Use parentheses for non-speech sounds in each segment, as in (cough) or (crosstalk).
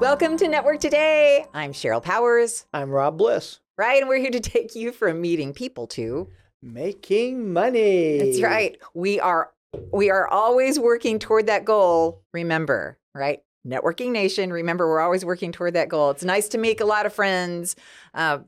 Welcome to Network Today. I'm Sheryl Powers, I'm Rob Bliss. right? And we're here to (laughs) take you from meeting people to. Making money. That's right. We are we are always working toward that goal. Remember, right? Networking Nation. Remember, we're always working toward that goal. It's nice to make a lot of friends. Uh,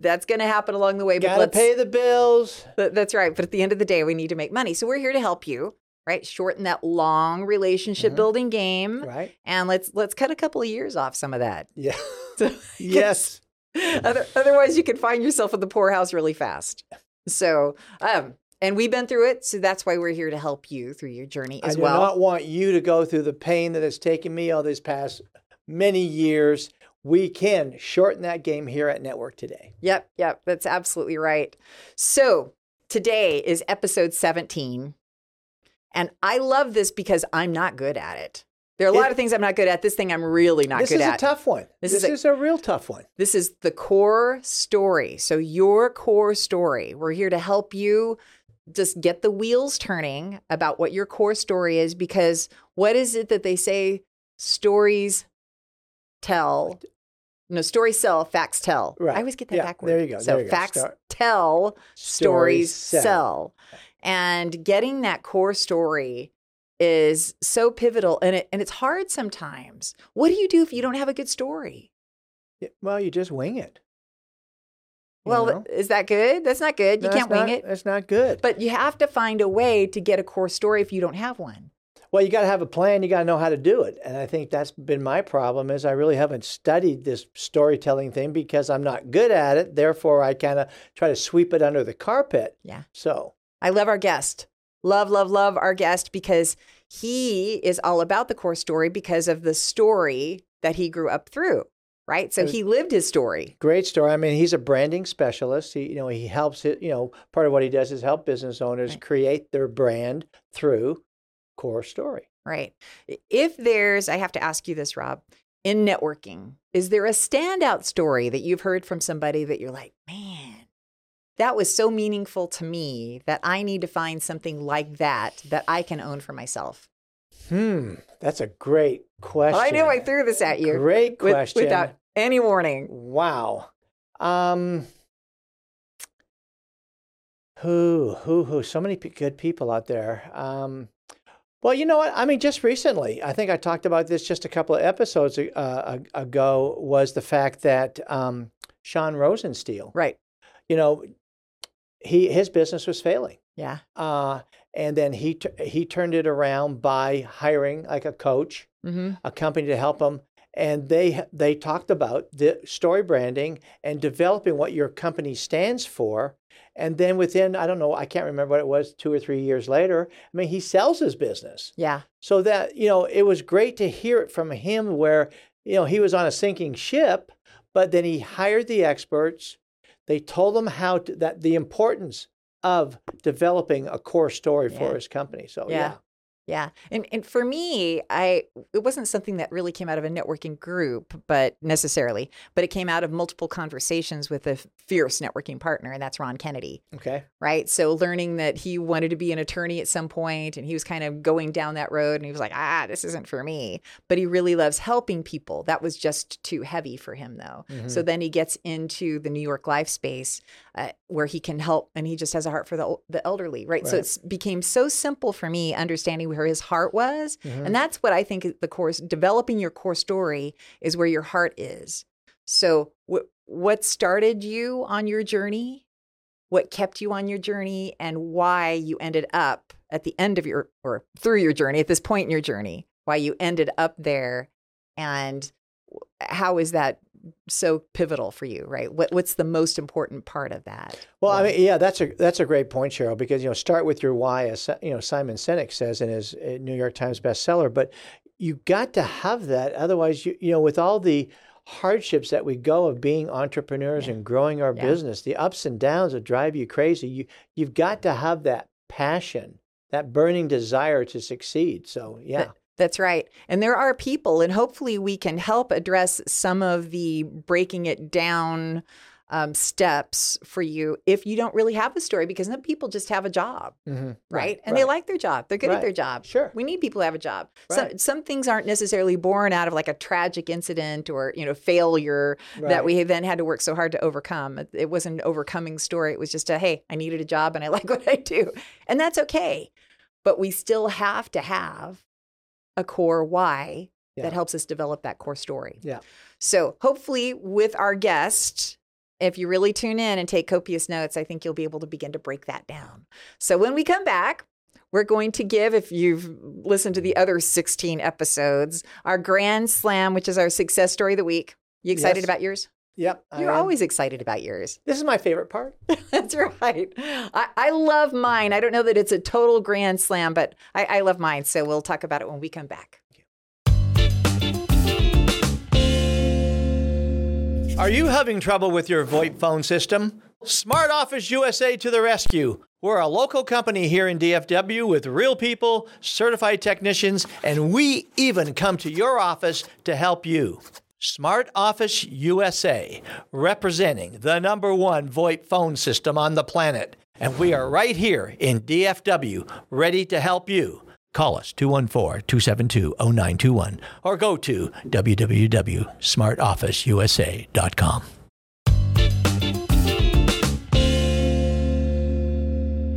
that's going to happen along the way. Gotta let's, pay the bills. Th- That's right. But at the end of the day, we need to make money. So we're here to help you, right? Shorten that long relationship Mhm. building game, Right? and let's let's cut a couple of years off some of that. Yeah. (laughs) So- (laughs) yes. (laughs) Other, otherwise, you could find yourself in the poorhouse really fast. So, um, and we've been through it, so that's why we're here to help you through your journey as well. I do well. I not want you to go through the pain that has taken me all these past many years. We can shorten that game here at Network today. Yep, yep, that's absolutely right. So today is episode 17. And I love this because I'm not good at it. There are a lot It- of things I'm not good at. This thing I'm really not good at. this is a tough one. This This, is a- is, a, real tough one. This is the core story. So, your core story. We're here to help you just get the wheels turning about what your core story is because what is it that they say stories tell? No, stories sell, facts tell. Right. I always get that Yeah, backward. there you go, So, you go. facts Start- tell, stories, sell. sell. And getting that core story is so pivotal and it and it's hard sometimes. What do you do if you don't have a good story? Well, you just wing it. you Well, know? is that good? That's not good. You No, can't wing not- it. That's not good. But you have to find a way to get a core story if you don't have one. Well, you got to have a plan. You got to know how to do it. And I think that's been my problem is I really haven't studied this storytelling thing because I'm not good at it. Therefore, I kind of try to sweep it under the carpet. Yeah. So, I love our guest. Love, love, love our guest because he is all about the core story because of the story that he grew up through, right? So he lived his story. great story. I mean, he's a branding specialist. He, you know, he helps it, you know, part of what he does is help business owners Right. create their brand through core story. Right. If there's, I have to ask you this, Rob, in networking, is there a standout story that you've heard from somebody that you're like, man, that was so meaningful to me that I need to find something like that that I can own for myself? Hmm, that's a great question. I knew I threw this at you Great with- question. without any warning. Wow. Um, who, who, who? So many p- good people out there. Um, well, you know what? I mean, just recently, I think I talked about this just a couple of episodes uh, ago. Was the fact that um, Sean Rosensteel, Right. you know, he his business was failing, Yeah. uh, and then he t- he turned it around by hiring like a coach Mm-hmm. a company to help him. and they they talked about the story branding and developing what your company stands for and then within i don't know i can't remember what it was two or three years later i mean he sells his business Yeah. so that you know it was great to hear it from him where you know he was on a sinking ship but then he hired the experts they told him how to that the importance of developing a core story Yeah. for his company so Yeah. yeah Yeah. And and for me, I it wasn't something that really came out of a networking group, but necessarily, but it came out of multiple conversations with a fierce networking partner, and that's Ron Kennedy. okay Right. So learning that he wanted to be an attorney at some point and he was kind of going down that road and he was like, ah, this isn't for me. But he really loves helping people. That was just too heavy for him though. So then he gets into the New York life space uh, where he can help and he just has a heart for the, the elderly. Right. So Right. it became so simple for me understanding where his heart was. Mhm. And that's what I think the course, developing your core story is where your heart is. So, wh- what started you on your journey? What kept you on your journey? And why you ended up at the end of your, or through your journey, at this point in your journey, why you ended up there? And how is that so pivotal for you, right? What, what's the most important part of that? Well, I mean, yeah, that's a that's a great point, Sheryl. Because you know, start with your why, as you know, Simon Sinek says in his uh, New York Times bestseller. But you got to have that, otherwise, you you know, with all the hardships that we go of being entrepreneurs Yeah. and growing our Yeah. business, the ups and downs that drive you crazy. You you've got to have that passion, that burning desire to succeed. So yeah, That's right. And there are people, and hopefully we can help address some of the breaking it down um, steps for you if you don't really have a story because some people just have a job, Mhm. right? And they like their job. They're good at their job. Sure. We need people who have a job. Some Right. some things aren't necessarily born out of like a tragic incident or you know failure that we then had to work so hard to overcome. It, it wasn't an overcoming story. It was just a hey, I needed a job and I (laughs) like what I do, and that's okay. But we still have to have a core why Yeah. that helps us develop that core story. Yeah. So hopefully, with our guest, if you really tune in and take copious notes, I think you'll be able to begin to break that down. So when we come back, we're going to give, if you've listened to the other 16 episodes, our Grand Slam, which is our success story of the week. You excited Yes. about yours? Yep. You're always excited about yours. This is my favorite part. (laughs) That's right. I, I love mine. I don't know that it's a total grand slam, but I, I love mine. So we'll talk about it when we come back. Are you having trouble with your VoIP phone system? Smart Office USA to the rescue. We're a local company here in DFW with real people, certified technicians, and we even come to your office to help you. Smart Office USA, representing the number one VoIP phone system on the planet. And we are right here in DFW, ready to help you. Call us 214 272 0921 or go to www.smartofficeusa.com.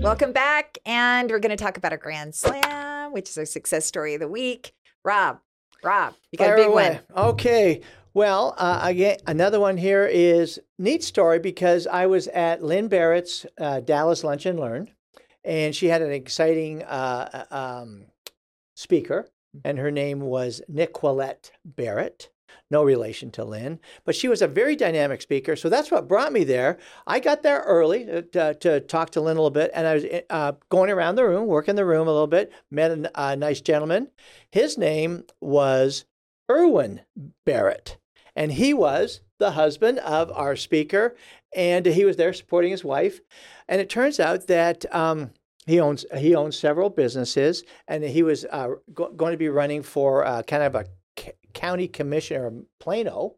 Welcome back. And we're going to talk about a grand slam, which is our success story of the week. Rob, Rob, you got Fire a big away. one. Okay. Well, uh, again, another one here is neat story because I was at Lynn Barrett's uh, Dallas Lunch and Learn, and she had an exciting uh, uh, um, speaker, and her name was Nicolette Barrett. No relation to Lynn, but she was a very dynamic speaker. So that's what brought me there. I got there early uh, to, to talk to Lynn a little bit, and I was uh, going around the room, working the room a little bit, met a, a nice gentleman. His name was Erwin Barrett, and he was the husband of our speaker, and he was there supporting his wife. And it turns out that um, he owns he owns several businesses, and he was uh, go- going to be running for uh, kind of a county commissioner of Plano.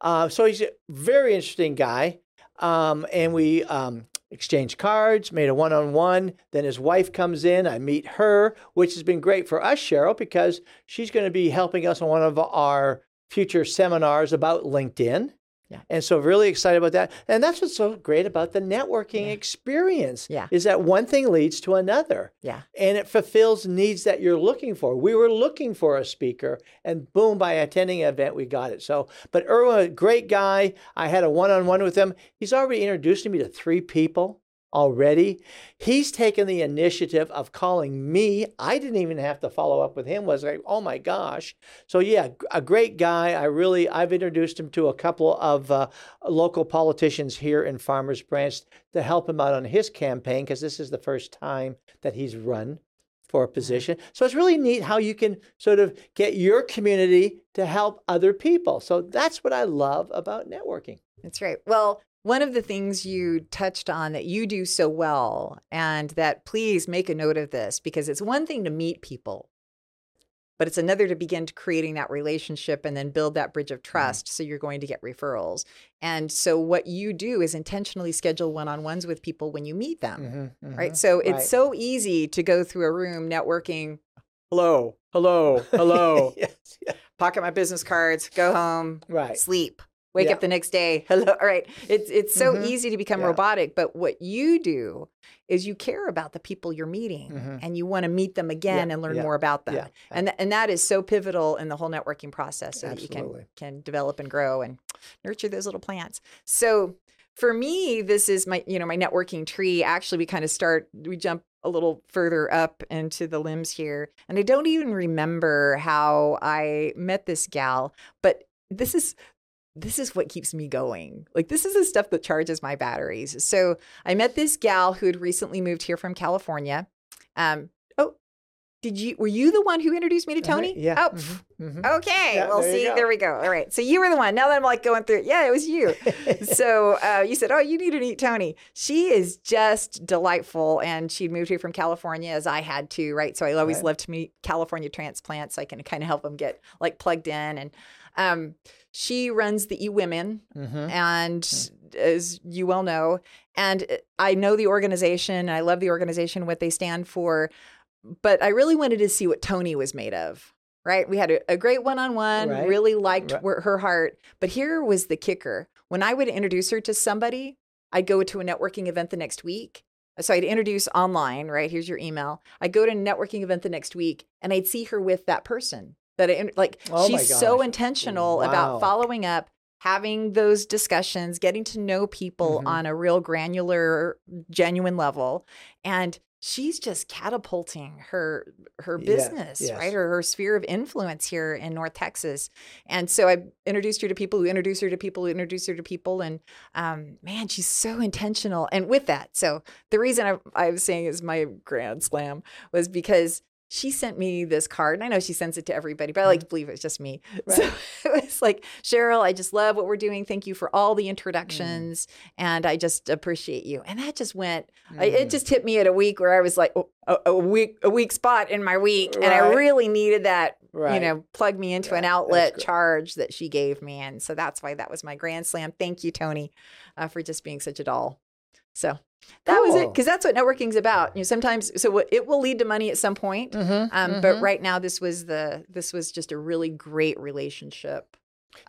Uh, so he's a very interesting guy, um, and we um, exchanged cards, made a one-on-one. Then his wife comes in. I meet her, which has been great for us, Sheryl, because she's going to be helping us on one of our future seminars about LinkedIn. Yeah. And so really excited about that. And that's what's so great about the networking experience. Yeah. Is that one thing leads to another. Yeah. And it fulfills needs that you're looking for. We were looking for a speaker and boom, by attending an event, we got it. So, but Erwin, great guy. I had a one-on-one with him. He's already introduced me to three people already. He's taken the initiative of calling me. I didn't even have to follow up with him. Was like, oh my gosh. So yeah, a great guy. I really, I've introduced him to a couple of uh, local politicians here in Farmers Branch to help him out on his campaign because this is the first time that he's run for a position. So it's really neat how you can sort of get your community to help other people. So that's what I love about networking. That's right. Well, one of the things you touched on that you do so well, and that please make a note of this because it's one thing to meet people, but it's another to begin to creating that relationship and then build that bridge of mm-hmm. trust. So you're going to get referrals. And so what you do is intentionally schedule one on ones with people when you meet them, mm-hmm, right? Mm-hmm. So it's Right. so easy to go through a room networking. Hello, hello, hello. (laughs) yes, yeah. Pocket my business cards, go home, Right. sleep wake Yeah. up the next day (laughs) hello all right it's it's so Mhm. easy to become Yeah. robotic but what you do is you care about the people you're meeting Mhm. and you want to meet them again and learn yeah, more about them yeah, and th- and that is so pivotal in the whole networking process so that you can can develop and grow and nurture those little plants so for me this is my you know my networking tree actually we kind of start we jump a little further up into the limbs here and i don't even remember how i met this gal but this is this is what keeps me going. Like this is the stuff that charges my batteries. So I met this gal who had recently moved here from California. Um, did you were you the one who introduced me to Uh-huh, Tony? Yeah. Oh, mhm, mhm. okay. Yeah, well, there see, there we go. All right. So you were the one. Now that I'm like going through, it, yeah, it was you. (laughs) so uh, you said, "Oh, you need to meet Tony." She is just delightful, and she'd moved here from California as I had to, right? So I always Right. love to meet California transplants, so I can kind of help them get like plugged in. And Um, she runs the E Women, Mm-hmm. and as you well know, and uh, I know the organization. I love the organization, what they stand for. But I really wanted to see what Tony was made of. Right? We had a, a great one-on-one. Really liked Right. her heart. But here was the kicker: when I would introduce her to somebody, I'd go to a networking event the next week. So I'd introduce online, right? Here's your email. I'd go to a networking event the next week and I'd see her with that person that I like. Oh she's so intentional Wow. about following up, having those discussions, getting to know people Mhm. on a real granular, genuine level. And she's just catapulting her her Yeah, business, yes. right? Her her sphere of influence here in North Texas. And so I introduced her to people who introduced her to people who introduced her to people. And um, man, she's so intentional. And with that, so the reason I, I was saying is my grand slam was because she sent me this card. And I know she sends it to everybody, but I like to believe it's just me. (laughs) So it was like, Sheryl, I just love what we're doing. Thank you for all the introductions. And I just appreciate you. And that just went, I, Mm. it just hit me at a week where I was like, oh, a, a week, a weak spot in my week. And I really needed that, you know, plug me into an Yeah, that's outlet charge that she gave me. And so that's why that was my grand slam. Thank you, Tony, uh, for just being such a doll. So that was it. Cause that's what networking's about. You know, sometimes, so it will lead to money at some point. Mhm, Um, but mhm. right now this was the, this was just a really great relationship.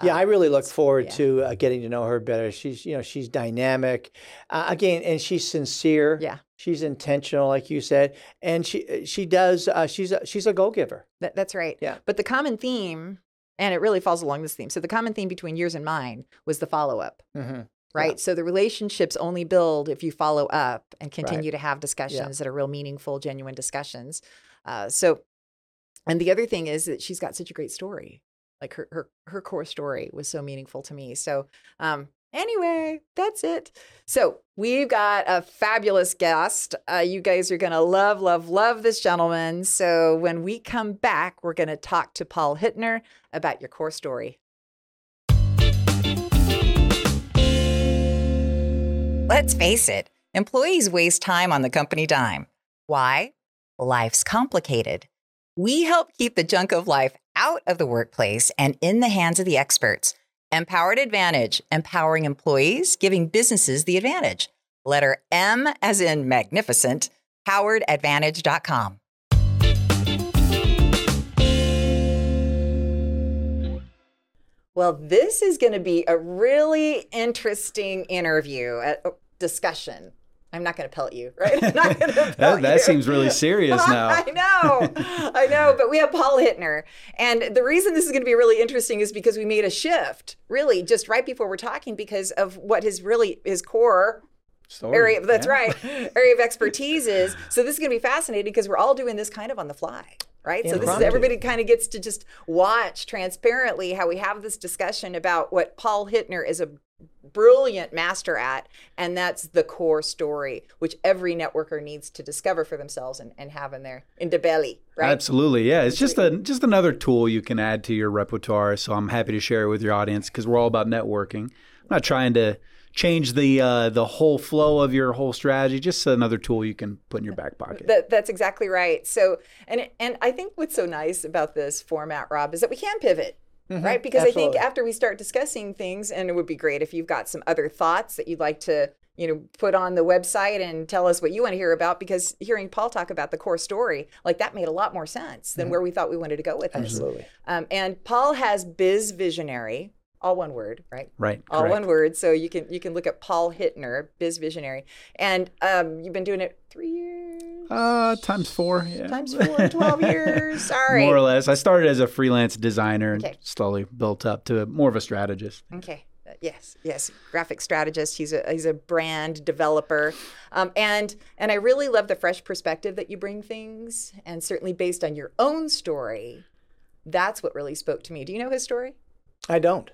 Yeah, Uh, I really look forward yeah. to uh, getting to know her better. She's, you know, she's dynamic, uh, again, and she's sincere. Yeah. she's intentional, like you said, and she she does. Uh, she's a, she's a go giver. That, that's right. Yeah. But the common theme, and it really falls along this theme. So the common theme between yours and mine was the follow up, Mm-hmm. Right? So the relationships only build if you follow up and continue to have discussions that are real meaningful, genuine discussions. Uh, so, and the other thing is that she's got such a great story. Like her her her core story was so meaningful to me. So, um, anyway, that's it. So we've got a fabulous guest. Uh, you guys are gonna love, love, love this gentleman. So when we come back, we're gonna talk to Paul Hittner about your core story. Let's face it, employees waste time on the company dime. Why? Life's complicated. We help keep the junk of life out of the workplace and in the hands of the experts. MPowered Advantage, empowering employees, giving businesses the advantage. Letter M as in magnificent, poweredadvantage.com. Well, this is going to be a really interesting interview, uh, discussion. I'm not going to pelt you, right? (laughs) Pelt That, that you. seems really serious (laughs) now. I know, (laughs) I know, but we have Paul Hittner, and the reason this is going to be really interesting is because we made a shift, really, just right before we're talking, because of what his really his core Story, area. That's yeah. right, area of expertise is. So this is going to be fascinating because we're all doing this kind of on the fly. Right. So this is everybody kind of gets to just watch transparently how we have this discussion about what Paul Hittner is a brilliant master at, and that's the core story, which every networker needs to discover for themselves and, and have in their in the belly, right? Absolutely, yeah. It's just a just another tool you can add to your repertoire. So I'm happy to share it with your audience because we're all about networking. I'm not trying to change the uh, the whole flow of your whole strategy. Just another tool you can put in your back pocket. That, that's exactly right. So, and and I think what's so nice about this format, Rob, is that we can pivot, right? Because I think after we start discussing things, and it would be great if you've got some other thoughts that you'd like to, you know, put on the website and tell us what you want to hear about. Because hearing Paul talk about the core story, like that made a lot more sense than where we thought we wanted to go with this. Absolutely. Um, and Paul has BizVisionary, all one word, right? right. all correct. one word. So you can you can look at Paul Hittner, BizVisionary, and um, you've been doing it three years. Uh, times four. Yeah. Times four, 12 (laughs) years. Sorry. More or less. I started as a freelance designer and slowly built up to more of a strategist. Okay. Uh, Yes, yes, graphic strategist. He's a he's a brand developer, um, and and I really love the fresh perspective that you bring things, and certainly based on your own story, that's what really spoke to me. Do you know his story? I don't.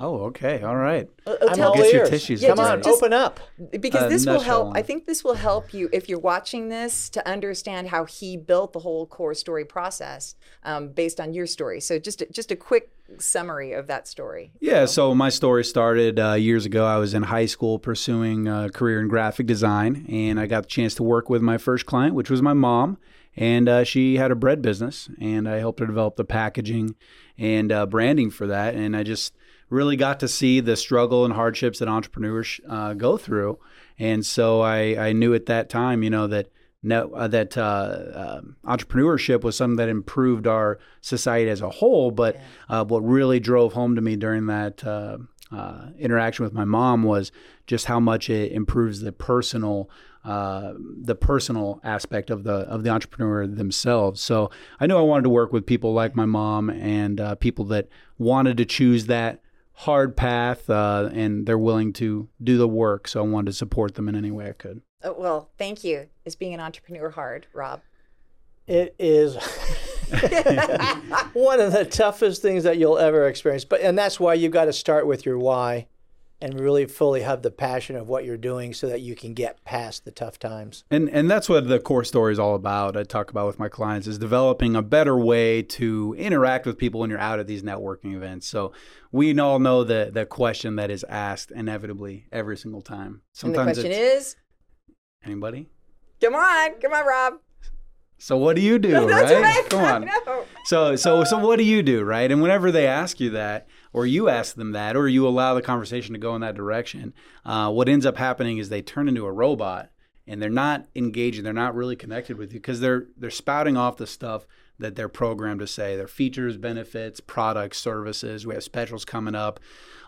Oh, okay. All right. Uh, I'm tell- all Get your ears. tissues Come just- on, just- open up. because Uh, this will help on i think this will help you if you're watching this to understand how he built the whole core story process um, based on your story so just a, just a quick summary of that story Yeah, so my story started uh, years ago. I was in high school pursuing a career in graphic design, and I got the chance to work with my first client, which was my mom. And uh, she had a bread business, and I helped her develop the packaging and uh, branding for that. And I just really got to see the struggle and hardships that entrepreneurs uh, go through. And so I, I knew at that time, you know, that no, uh, that uh, uh, entrepreneurship was something that improved our society as a whole. But uh, what really drove home to me during that uh, uh, interaction with my mom was just how much it improves the personal. Uh, the personal aspect of the of the entrepreneur themselves. So I knew I wanted to work with people like my mom and uh, people that wanted to choose that hard path uh, and they're willing to do the work. So I wanted to support them in any way I could. oh, well thank you is being an entrepreneur hard rob It is (laughs) one of the toughest things that you'll ever experience. But and that's why you've got to start with your why and really fully have the passion of what you're doing so that you can get past the tough times. And and that's what the core story is all about. I talk about with my clients is developing a better way to interact with people when you're out at these networking events. So we all know the the question that is asked inevitably every single time. and the question it's is anybody. come on come on rob So what do you do, (laughs) right? right. Come on. So so so what do you do, right? And whenever they ask you that, or you ask them that, or you allow the conversation to go in that direction, uh, what ends up happening is they turn into a robot, and they're not engaging. They're not really connected with you because they're they're spouting off the stuff that they're programmed to say. Their features, benefits, products, services. We have specials coming up.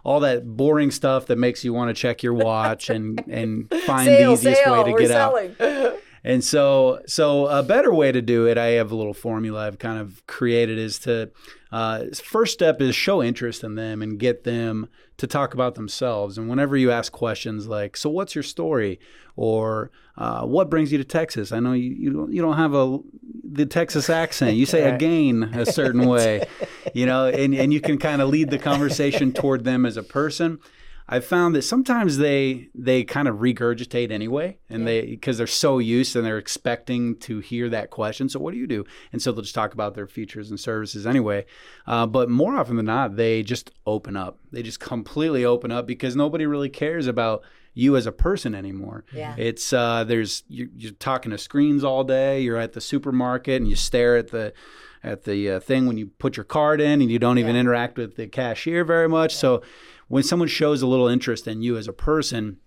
All that boring stuff that makes you want to check your watch and and (laughs) find sale, the easiest sale, way to get out. (laughs) And so, so a better way to do it, I have a little formula I've kind of created is to uh, first step is show interest in them and get them to talk about themselves. And whenever you ask questions like, "So what's your story?" or uh, "What brings you to Texas?" I know you you don't, you don't have a the Texas accent. You say again (laughs) a certain (laughs) way, you know, and and you can kind of lead the conversation toward them as a person. I've found that sometimes they they kind of regurgitate anyway, and they because they're so used and they're expecting to hear that question. So what do you do? And so they'll just talk about their features and services anyway. Uh, but more often than not, they just open up. They just completely open up because nobody really cares about you as a person anymore. Yeah. It's uh, there's you're, you're talking to screens all day. You're at the supermarket and you stare at the at the uh, thing when you put your card in, and you don't even Yeah. interact with the cashier very much. So when someone shows a little interest in you as a person,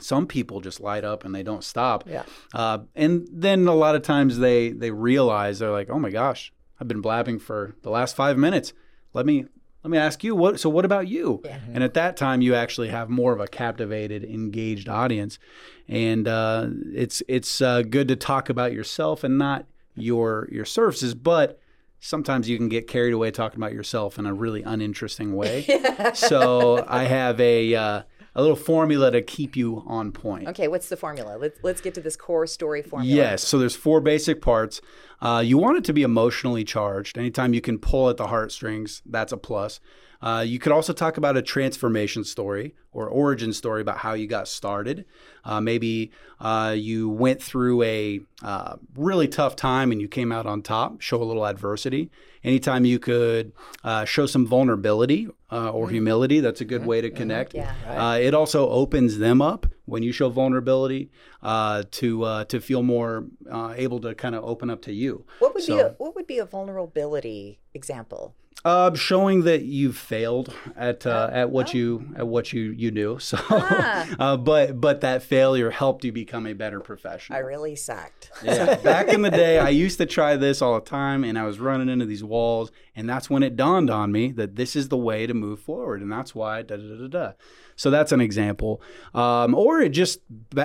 some people just light up and they don't stop. Yeah. Uh, and then a lot of times they they realize they're like, oh my gosh, I've been blabbing for the last five minutes. Let me let me ask you what. So what about you? Yeah. And at that time, you actually have more of a captivated, engaged audience, and uh, it's it's uh, good to talk about yourself and not your your services, but sometimes you can get carried away talking about yourself in a really uninteresting way. (laughs) so I have a uh, a little formula to keep you on point. Okay, what's the formula? Let's let's get to this core story formula. Yes. So there's four basic parts. Uh, you want it to be emotionally charged. Anytime you can pull at the heartstrings, that's a plus. Uh, you could also talk about a transformation story or origin story about how you got started. Uh, maybe uh, you went through a uh, really tough time and you came out on top. Show a little adversity. Anytime you could uh, show some vulnerability uh, or humility, that's a good way to connect. Yeah. Uh, it also opens them up when you show vulnerability uh, to uh, to feel more uh, able to kind of open up to you. What would be a what would be a vulnerability example? Uh, showing that you've failed at uh, Oh, at what oh. you at what you you do. (laughs) So, Ah. uh, but but that failure helped you become a better professional. I really sucked. Yeah. Back in the day, I used to try this all the time, and I was running into these walls, and that's when it dawned on me that this is the way to move forward, and that's why da da da da. So that's an example, um, or it just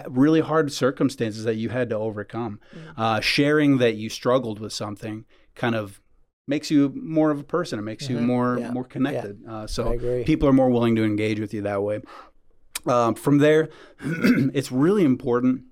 really hard circumstances that you had to overcome. Uh, sharing that you struggled with something kind of makes you more of a person. It makes you Mhm. more Yeah. more connected. Uh, so people are more willing to engage with you that way. Um, from there, (clears throat) it's really important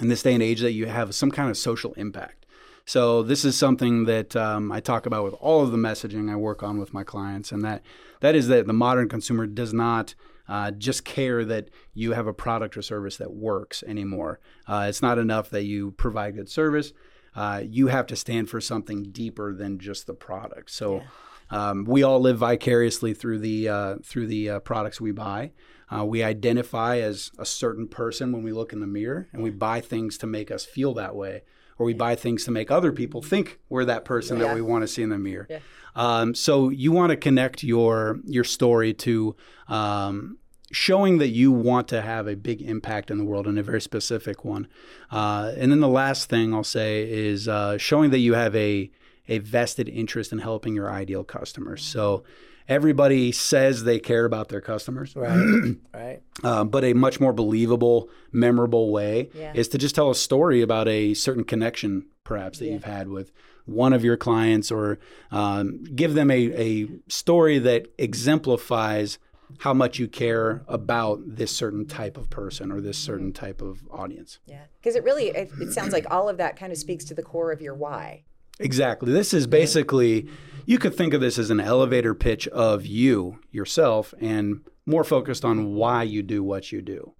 in this day and age that you have some kind of social impact. So this is something that um, I talk about with all of the messaging I work on with my clients, and that that is that the modern consumer does not uh, just care that you have a product or service that works anymore. Uh, it's not enough that you provide good service. Uh, you have to stand for something deeper than just the product. So. Yeah. Um, we all live vicariously through the uh, through the uh, products we buy. Uh, we identify as a certain person when we look in the mirror, and we buy things to make us feel that way, or we buy things to make other people think we're that person Yeah. that we want to see in the mirror. Yeah. Um, so you want to connect your your story to um, showing that you want to have a big impact in the world and a very specific one. Uh, and then the last thing I'll say is uh, showing that you have a a vested interest in helping your ideal customers. So everybody says they care about their customers. Right. (clears throat) right. Uh, but a much more believable, memorable way Yeah. is to just tell a story about a certain connection, perhaps, that Yeah. you've had with one of your clients, or um, give them a, a story that exemplifies how much you care about this certain type of person or this certain mm-hmm. type of audience. Yeah, because it really it, it sounds like all of that kind of speaks to the core of your why. Exactly. This is basically, you could think of this as an elevator pitch of you, yourself, and more focused on why you do what you do.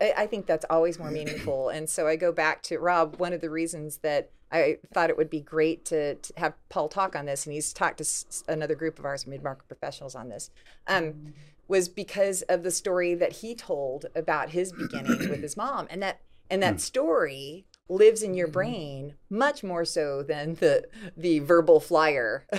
I, I think that's always more meaningful. (clears throat) And so I go back to Rob. One of the reasons that I thought it would be great to, to have Paul talk on this, and he's talked to s- another group of ours, mid market professionals, on this, um, was because of the story that he told about his beginning with his mom, and that and that story lives in your brain much more so than the the verbal flyer. (laughs)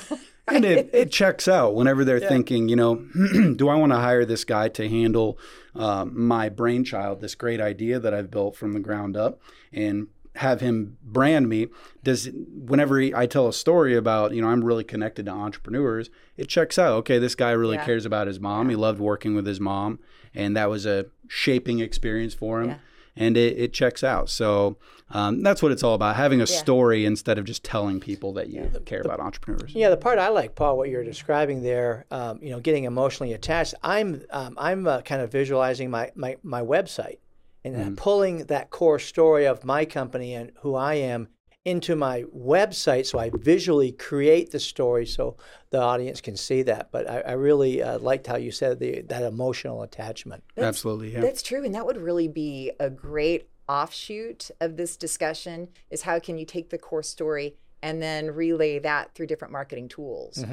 And it, it checks out whenever they're thinking, you know, (clears throat) do I want to hire this guy to handle uh, my brainchild, this great idea that I've built from the ground up, and have him brand me? Does whenever he, I tell a story about, you know, I'm really connected to entrepreneurs, it checks out. Okay, this guy really Yeah. cares about his mom. He loved working with his mom, and that was a shaping experience for him. Yeah. And it, it checks out. So um, that's what it's all about having a Yeah. story instead of just telling people that you care about entrepreneurs. Yeah, the part I like, Paul, what you're describing there, um, you know, getting emotionally attached. I'm um, I'm uh, kind of visualizing my my, my website and uh, pulling that core story of my company and who I am into my website, so I visually create the story so the audience can see that. But I, I really uh, liked how you said the, that emotional attachment. Absolutely, yeah. That's true, and that would really be a great offshoot of this discussion. Is how can you take the core story and then relay that through different marketing tools?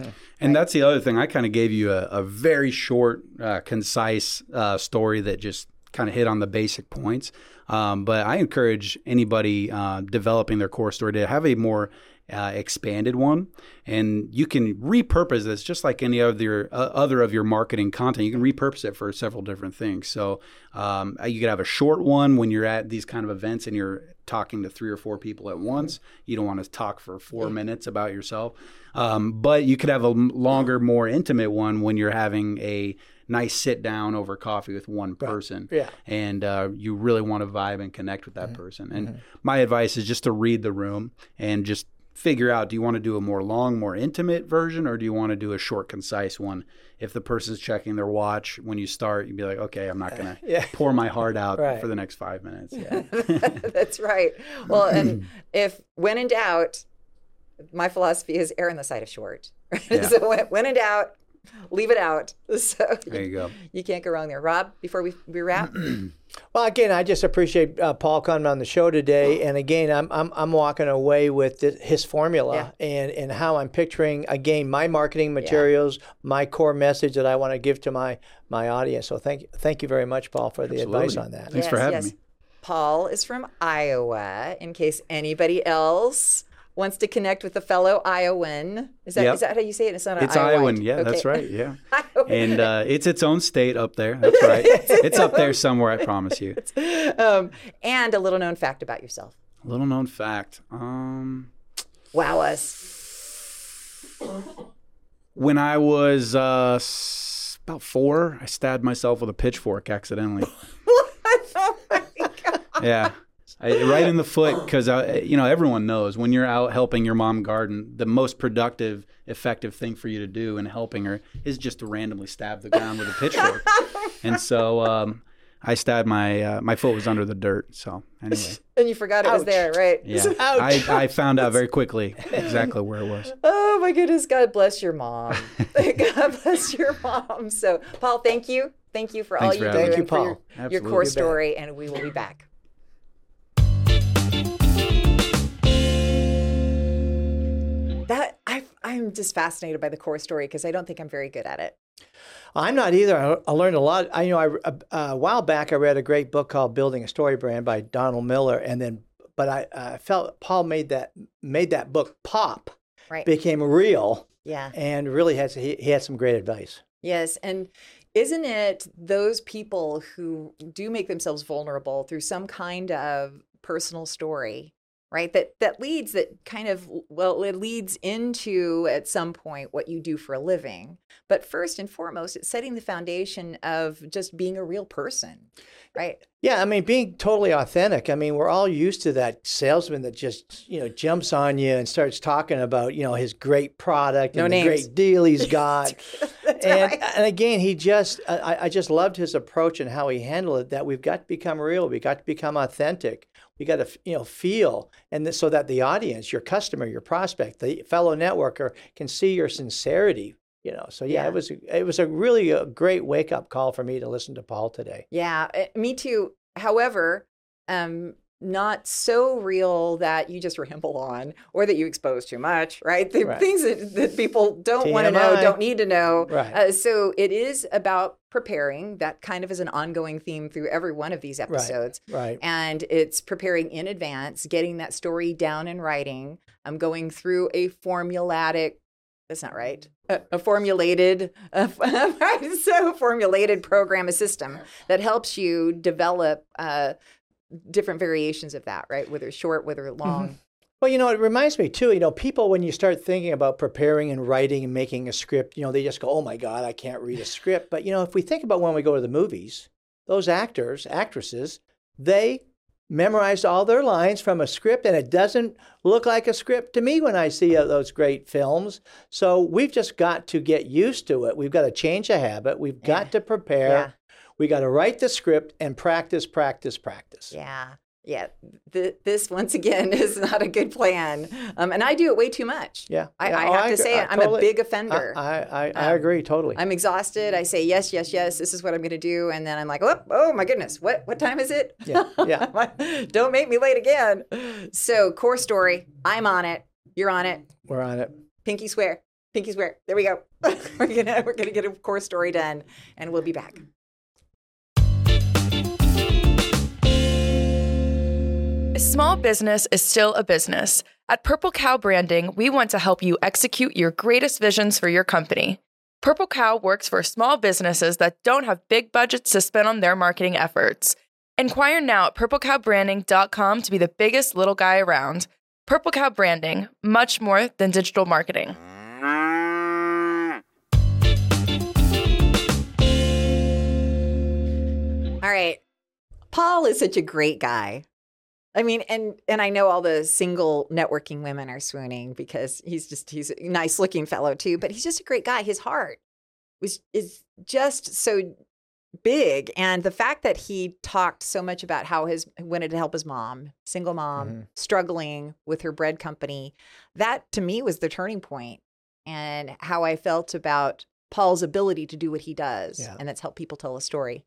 And that's the other thing. I kind of gave you a, a very short, uh, concise uh, story that just kind of hit on the basic points. Um, but I encourage anybody uh, developing their core story to have a more uh, expanded one, and you can repurpose this just like any other uh, other of your marketing content. You can repurpose it for several different things. So um, you could have a short one when you're at these kind of events and you're talking to three or four people at once. You don't want to talk for four minutes about yourself, um, but you could have a longer, more intimate one when you're having a nice sit down over coffee with one person Yeah. and uh, you really want to vibe and connect with that person. And my advice is just to read the room and just figure out do you want to do a more long, more intimate version or do you want to do a short, concise one? If the person's checking their watch when you start, you'd be like, okay, I'm not going (laughs) to Yeah. pour my heart out Right. for the next five minutes. Yeah. (laughs) That's right. Well, and (clears throat) if when in doubt, my philosophy is err on the side of short. (laughs) Yeah. so when, when in doubt, leave it out. (laughs) So There you go. you can't go wrong there. Rob, before we, we wrap, (clears throat) Well, again, I just appreciate uh, Paul coming on the show today, and again, I'm I'm, I'm walking away with th- his formula and and how I'm picturing again my marketing materials, my core message that I want to give to my my audience. So thank thank you very much, Paul, for the advice on that. Thanks for having me. Paul is from Iowa. In case anybody else wants to connect with a fellow Iowan, is that is Yep. that how you say it? It's not It's Iowan. Iowan. Yeah, that's right. (laughs) Yeah. And uh, it's its own state up there. (laughs) That's right. it's up there somewhere, I promise you. (laughs) um, and a little known fact about yourself. A little known fact. Um, Wow us. when I was uh, about four, I stabbed myself with a pitchfork accidentally. oh my God. yeah. I, right in the foot because you know everyone knows when you're out helping your mom garden the most productive effective thing for you to do in helping her is just to randomly stab the ground with a pitchfork (laughs) and so um, I stabbed my uh, my foot was under the dirt. So anyway, (laughs) And you forgot it was there, right? yeah, (laughs) I, I found out very quickly exactly where it was. Oh my goodness, God bless your mom. God bless your mom. So, Paul, thank you. Thank you for all Thanks you for do having me. and Thank you, for your, Paul. your core story, and we will be back. I'm just fascinated by the core story because I don't think I'm very good at it. I'm not either. I, I learned a lot. I you know I uh, a while back I read a great book called Building a StoryBrand by Donald Miller, and then but I uh, felt Paul made that made that book pop, Right. became real, Yeah. and really has he, he had some great advice. Yes. And isn't it those people who do make themselves vulnerable through some kind of personal story, right? That that leads that kind of well, it leads into at some point what you do for a living. But first and foremost, it's setting the foundation of just being a real person, right? Yeah, I mean, being totally authentic. I mean, we're all used to that salesman that just, you know, jumps on you and starts talking about, you know, his great product No and the great deal he's got. (laughs) And, right. and again, he just, I, I just loved his approach and how he handled it. That we've got to become real. we've got to become authentic. We got to, you know, feel, and th- so that the audience, your customer, your prospect, the fellow networker, can see your sincerity. You know, so yeah, Yeah. it was it was a really a great wake up call for me to listen to Paul today. Yeah, eh, me too. However, um, not so real that you just ramble on or that you expose too much, right? The Right. things that, that people don't want to know, don't need to know. Right. Uh, so it is about preparing. That kind of is an ongoing theme through every one of these episodes. Right. And it's preparing in advance, getting that story down in writing. I'm going through a formulatic. That's not right. A, a formulated, (laughs) a, right? So formulated program, a system that helps you develop uh, different variations of that, right? Whether short, whether long. Well, you know, it reminds me too, you know, people, when you start thinking about preparing and writing and making a script, you know, they just go, oh my God, I can't read a script. But, you know, if we think about when we go to the movies, those actors, actresses, they memorized all their lines from a script and it doesn't look like a script to me when I see uh, those great films. So we've just got to get used to it. We've got to change a habit. We've got to prepare. Yeah. We got to write the script and practice, practice, practice. Yeah. Yeah. Th- this, once again, (laughs) is not a good plan. Um, and I do it way too much. Yeah. I. I Oh, have to agree. say I it. I'm a big offender. I, I, I Um, agree totally. I'm exhausted. I say yes, yes, yes. This is what I'm going to do, and then I'm like, oh, oh my goodness, what what time is it? Yeah, yeah. (laughs) Don't make me late again. So core story. I'm on it. You're on it. We're on it. Pinky swear. Pinky swear. There we go. (laughs) we're gonna we're gonna get a core story done, and we'll be back. A small business is still a business. At Purple Cow Branding, we want to help you execute your greatest visions for your company. Purple Cow works for small businesses that don't have big budgets to spend on their marketing efforts. Inquire now at purplecowbranding.com to be the biggest little guy around. Purple Cow Branding, much more than digital marketing. All right. Paul is such a great guy. I mean, and and I know all the single networking women are swooning because he's just he's a nice looking fellow too, but he's just a great guy. His heart was is just so big. And the fact that he talked so much about how his wanted to help his mom, single mom, Mhm. struggling with her bread company, that to me was the turning point and how I felt about Paul's ability to do what he does. Yeah. And that's help people tell a story.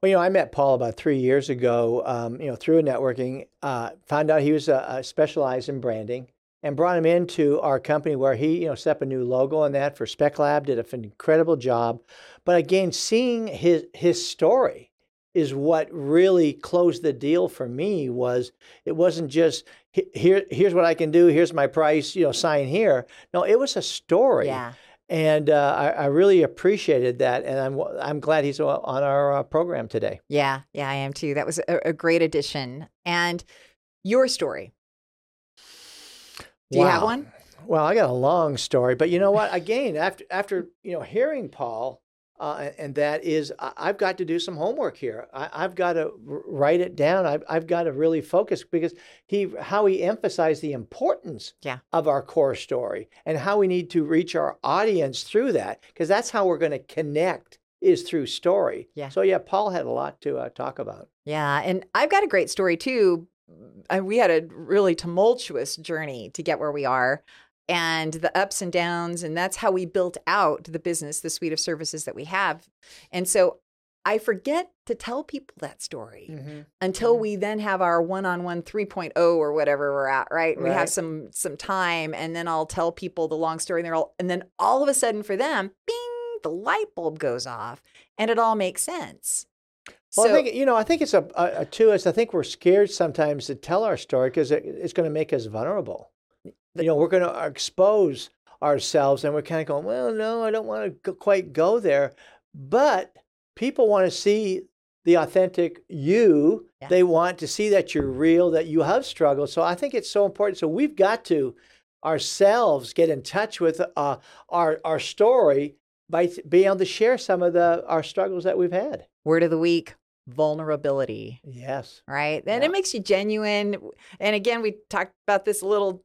Well, you know, I met Paul about three years ago, um, you know, through a networking, uh, found out he was uh, uh, specialized in branding and brought him into our company where he, you know, set up a new logo and that for Spec Lab, did an incredible job. But again, seeing his, his story is what really closed the deal for me was it wasn't just here, here's what I can do, here's my price, you know, sign here. No, it was a story. Yeah. And uh, I, I really appreciated that, and I'm I'm glad he's on our uh, program today. Yeah, yeah, I am too. That was a, a great addition. And your story. Do you have one? Well, I got a long story, but you know what? Again, after after you know hearing Paul, uh, and- that is, I, I've got to do some homework here. I, I've got to write it down. I've I've got to really focus because he how he emphasized the importance Yeah. of our core story and how we need to reach our audience through that because that's how we're going to connect is through story. Yeah. So yeah, Paul had a lot to uh, talk about. Yeah, and I've got a great story too. Uh, We had a really tumultuous journey to get where we are and the ups and downs and that's how we built out the business, the suite of services that we have. And so I forget to tell people that story until Mhm. we then have our one-on-one 3.0 or whatever we're at, right? And we have some some time and then I'll tell people the long story and they're all and then all of a sudden for them, bing, the light bulb goes off and it all makes sense. Well, so I think you know. I think it's a, a, a two. Is I think we're scared sometimes to tell our story because it, it's going to make us vulnerable. You know, we're going to expose ourselves, and we're kind of going, "Well, no, I don't want to go, quite go there." But people want to see the authentic you. Yeah. They want to see that you're real, that you have struggled. So I think it's so important. So we've got to ourselves get in touch with uh, our our story by being able to share some of the our struggles that we've had. word of the week, vulnerability. Yes. right? And Yeah. it makes you genuine. And again, we talked about this a little.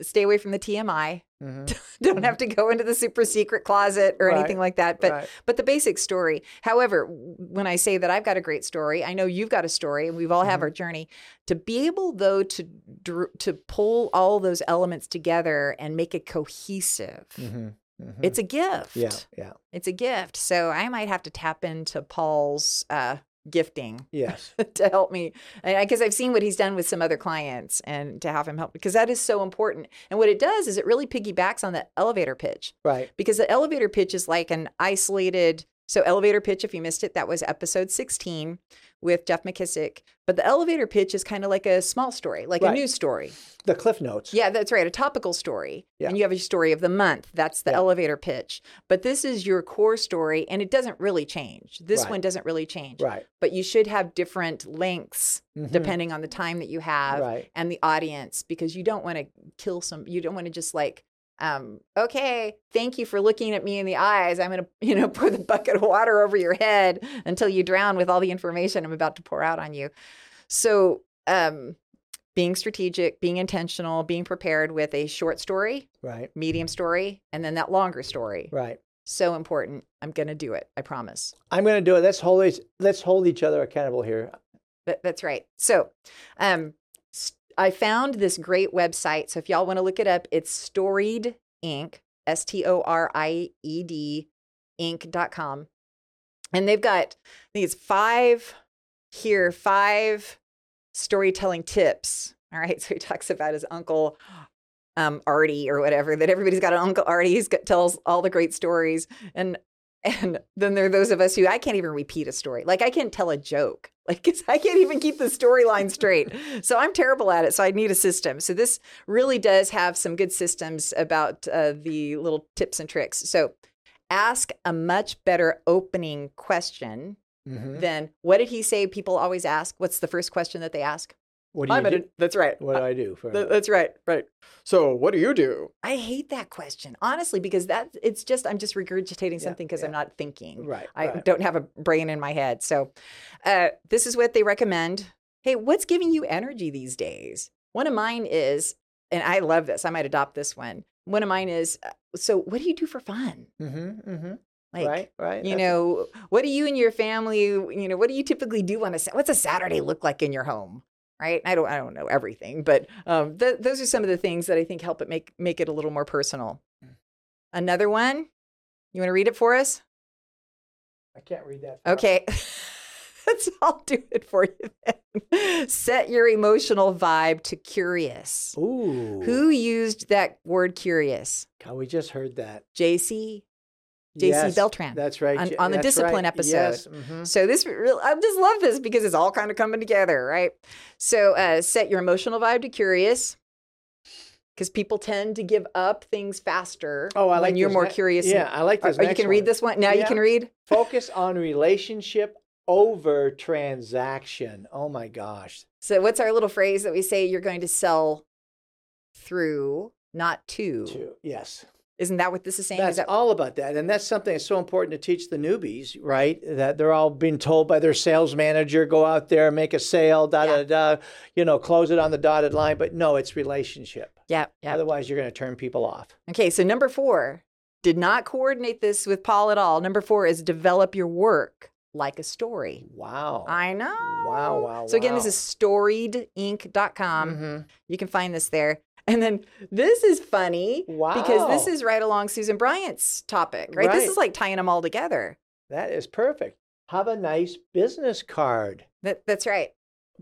Stay away from the TMI. hmm (laughs) Don't have to go into the super secret closet or Right, anything like that. But right. but the basic story. However, when I say that I've got a great story, I know you've got a story, and we've all have Mhm. our journey. To be able though to to pull all those elements together and make it cohesive, hmm it's a gift. yeah, yeah, It's a gift. So I might have to tap into Paul's uh, gifting yes, (laughs) to help me because I've seen what he's done with some other clients and to have him help because that is so important. And what it does is it really piggybacks on the elevator pitch right. because the elevator pitch is like an isolated. So elevator pitch, if you missed it, that was episode 16 with Jeff McKissick. But the elevator pitch is kind of like a small story, like a news story. The cliff notes. Yeah, that's right. A topical story. Yeah. And you have your story of the month. That's the Yeah. elevator pitch. But this is your core story and it doesn't really change. This Right. one doesn't really change. Right. But you should have different lengths Mhm. depending on the time that you have Right. and the audience because you don't want to kill some you don't want to just like um okay thank you for looking at me in the eyes i'm going (laughs) to you know pour the bucket of water over your head until you drown with all the information i'm about to pour out on you so um being strategic being intentional being prepared with a short story Right. medium story and then that longer story Right. so important i'm going to do it i promise I'm going to do it. Let's hold each, let's hold each other accountable here. That, that's right. So, um, I found this great website. So if y'all want to look it up, it's Storied Inc. S T O R I E D Inc.com. And they've got, these five here, five storytelling tips. All right. (laughs) So he talks about his uncle um, Artie or whatever, that everybody's got an Uncle Artie who tells all the great stories. And and then there are those of us who I can't even repeat a story. Like I can't tell a joke. (laughs) Like I can't even keep the storyline straight. (laughs) So I'm terrible at it. So I need a system. So this really does have some good systems about uh, the little tips and tricks. So ask a much better opening question Mhm. than what did he say? People always ask. What's the first question that they ask? What do you I'm do? at a- that's right. What do I do? For Th- That's right. Right. So, what do you do? I hate that question, honestly, because that it's just I'm just regurgitating something because I'm not thinking. right. I right. don't have a brain in my head. So, uh, this is what they recommend. Hey, what's giving you energy these days? One of mine is, and I love this. I might adopt this one. One of mine is, uh, so what do you do for fun? Mm-hmm, mm-hmm. Like, right. Right. you know, what do you and your family, you know, what do you typically do on a, what's a Saturday look like in your home? Right. I don't, I don't know everything, but um, th- those are some of the things that I think help it make, make it a little more personal. Mm. Another one, you want to read it for us? I can't read that. far. Okay. (laughs) Let's all do it for you then. Set your emotional vibe to curious. Ooh. Who used that word curious? God, we just heard that. JC JC Yes, Beltran. That's right. on- on the that's discipline right. episode. Yes. mhm. So this real I just love this because it's all kind of coming together, right? So uh, set your emotional vibe to curious because people tend to give up things faster Oh, I like when you're more ne- now Yeah, I like this. or you can read this one now. You can read. Focus on relationship over transaction. Oh my gosh. So what's our little phrase that we say? You're going to sell through, not to. Two. Yes. Isn't that what this is saying? Is That's that all about that. And that's something that's so important to teach the newbies, right? That they're all being told by their sales manager, go out there, make a sale, da da da, you know, close it on the dotted line. But no, it's relationship. yeah, yeah. Otherwise, you're going to turn people off. Okay, so number four, did not coordinate this with Paul at all. Number four is develop your work like a story. Wow. I know. Wow, wow, So again, this wow. is storiedinc.com. Mhm. You can find this there. And then this is funny because this is right along Susan Bryant's topic, right? This is like tying them all together. That is perfect. Have a nice business card. That, that's right.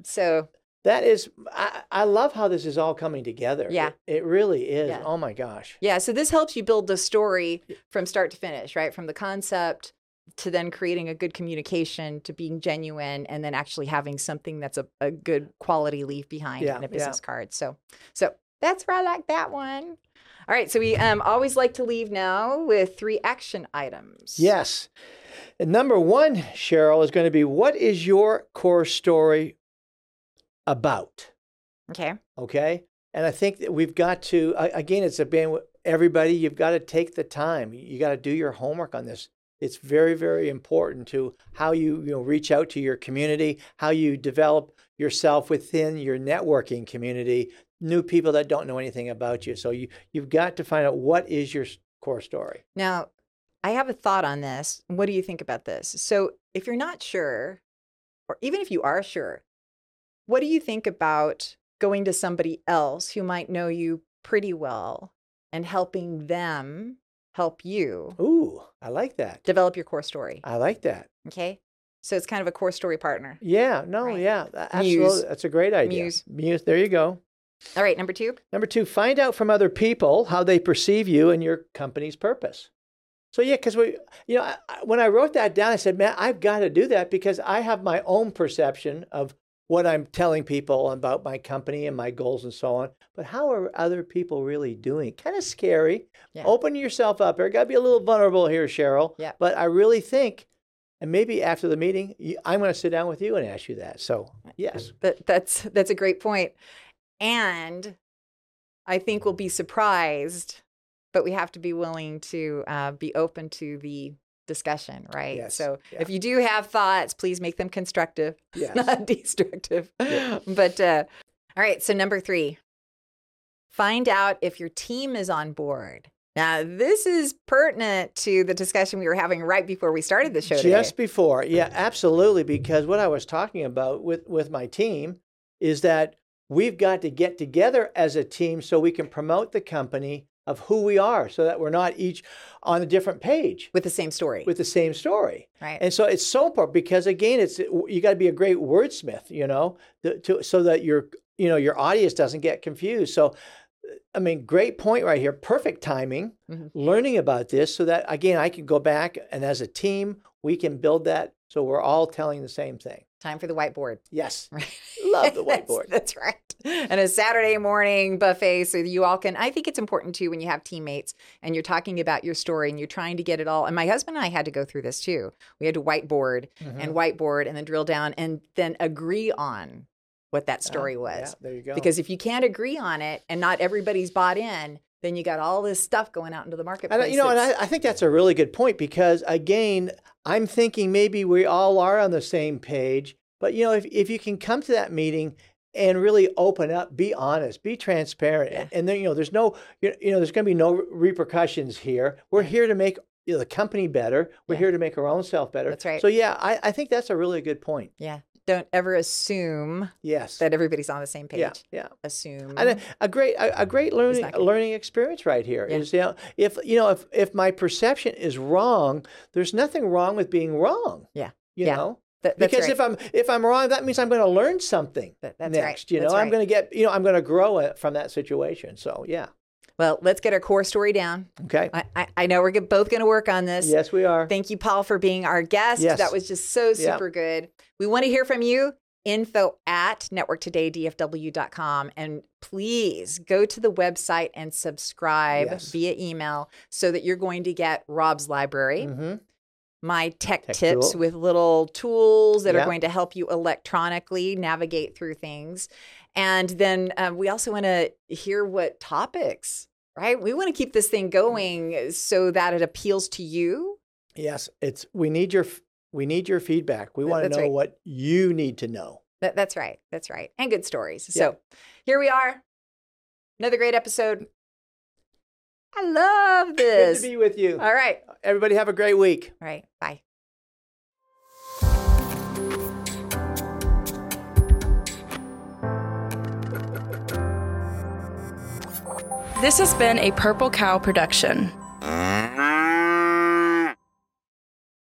So That is, I, I love how this is all coming together. Yeah. It, it really is. Yeah. Oh my gosh. Yeah, so this helps you build the story from start to finish, right? From the concept to then creating a good communication to being genuine and then actually having something that's a, a good quality leave behind Yeah, in a yeah. business card. So so that's where I like that one. All right, so we um, always like to leave now with three action items. Yes. And number one, Sheryl, is going to be what is your core story about? Okay. Okay. And I think that we've got to, again, it's a band, everybody, you've got to take the time. You got to do your homework on this. It's very, very important to how you, you know, reach out to your community, how you develop yourself within your networking community, new people that don't know anything about you. So you, you've got to find out what is your core story. Now, I have a thought on this. What do you think about this? So, if you're not sure, or even if you are sure, what do you think about going to somebody else who might know you pretty well and helping them help you Ooh, I like that. develop your core story? I like that. Okay. So, it's kind of a core story partner. Yeah, no, Right. yeah, a- Muse. absolutely. That's a great idea. Muse. Muse. There you go. All right. Number two. Number two, find out from other people how they perceive you and your company's purpose. So yeah, because we, you know, I, I- when I wrote that down, I said, man, I've got to do that because I have my own perception of what I'm telling people about my company and my goals and so on. But how are other people really doing? Kind of scary. Yeah. Open yourself up. There got to be a little vulnerable here, Sheryl. Yeah. But I really think, and maybe after the meeting, I'm going to sit down with you and ask you that. So yes, That, that's that's a great point. And I think we'll be surprised, but we have to be willing to uh, be open to the discussion, right? Yes, So yeah. if you do have thoughts, please make them constructive, (laughs) yes. not destructive. Yeah. (laughs) But uh, all right, so number three, find out if your team is on board. Now, this is pertinent to the discussion we were having right before we started the show today. Just before, yeah, absolutely. Because what I was talking about with with my team is that we've got to get together as a team so we can promote the company of who we are, so that we're not each on a different page with the same story, with the same story. right? And so it's so important because again, it's you got to be a great wordsmith, you know, the, to, so that your you know your audience doesn't get confused. So, I mean, great point right here. Perfect timing. Mhm. Learning about this so that again, I can go back and as a team we can build that so we're all telling the same thing. Time for the whiteboard. Yes, (laughs) Right. Love the (laughs) whiteboard. That's, right. And a Saturday morning buffet so you all can. I think it's important too when you have teammates and you're talking about your story and you're trying to get it all. And my husband and I had to go through this too. We had to whiteboard Mm-hmm. and whiteboard and then drill down and then agree on what that story Ah, was. yeah, there you go. Because if you can't agree on it and not everybody's bought in, then you got all this stuff going out into the marketplace. You know, and I, I think that's a really good point because again, I'm thinking maybe we all are on the same page. But you know, if if you can come to that meeting and really open up, be honest, be transparent, Yeah. and then you know, there's no, you you know, there's going to be no repercussions here. We're here to make you know, the company better. We're Yeah. here to make our own self better. That's right. So yeah, I, I think that's a really good point. yeah. Don't ever assume Yes. that everybody's on the same page. yeah. Yeah. Assume. And a, a great a, a great learning learning experience right here Yeah. is you know if you know if if my perception is wrong, there's nothing wrong with being wrong. Yeah. You Yeah. know? That- Because right. if I'm if I'm wrong, that means I'm going to learn something That- that's right. next. You know, That's I'm going to get you know I'm going to grow it from that situation. So yeah, Well, let's get our core story down. okay. I, I, I know we're both going to work on this. yes, we are. Thank you, Paul, for being our guest. Yes. That was just so Yeah. super good. We want to hear from you. Info at networktodaydfw.com. And please go to the website and subscribe Yes. via email so that you're going to get Rob's library, hmm my tech, Tech tips tool. with little tools that Yeah. are going to help you electronically navigate through things. And then uh, we also want to hear what topics, right? We want to keep this thing mm. going so that it appeals to you. Yes, it's we need your we need your feedback. We want to know right. what you need to know. That, that's right. That's right. And good stories. Yeah. So here we are. Another great episode. I love Good this. to be with you. All right. Everybody have a great week. All right. Bye. This has been a Purple Cow production.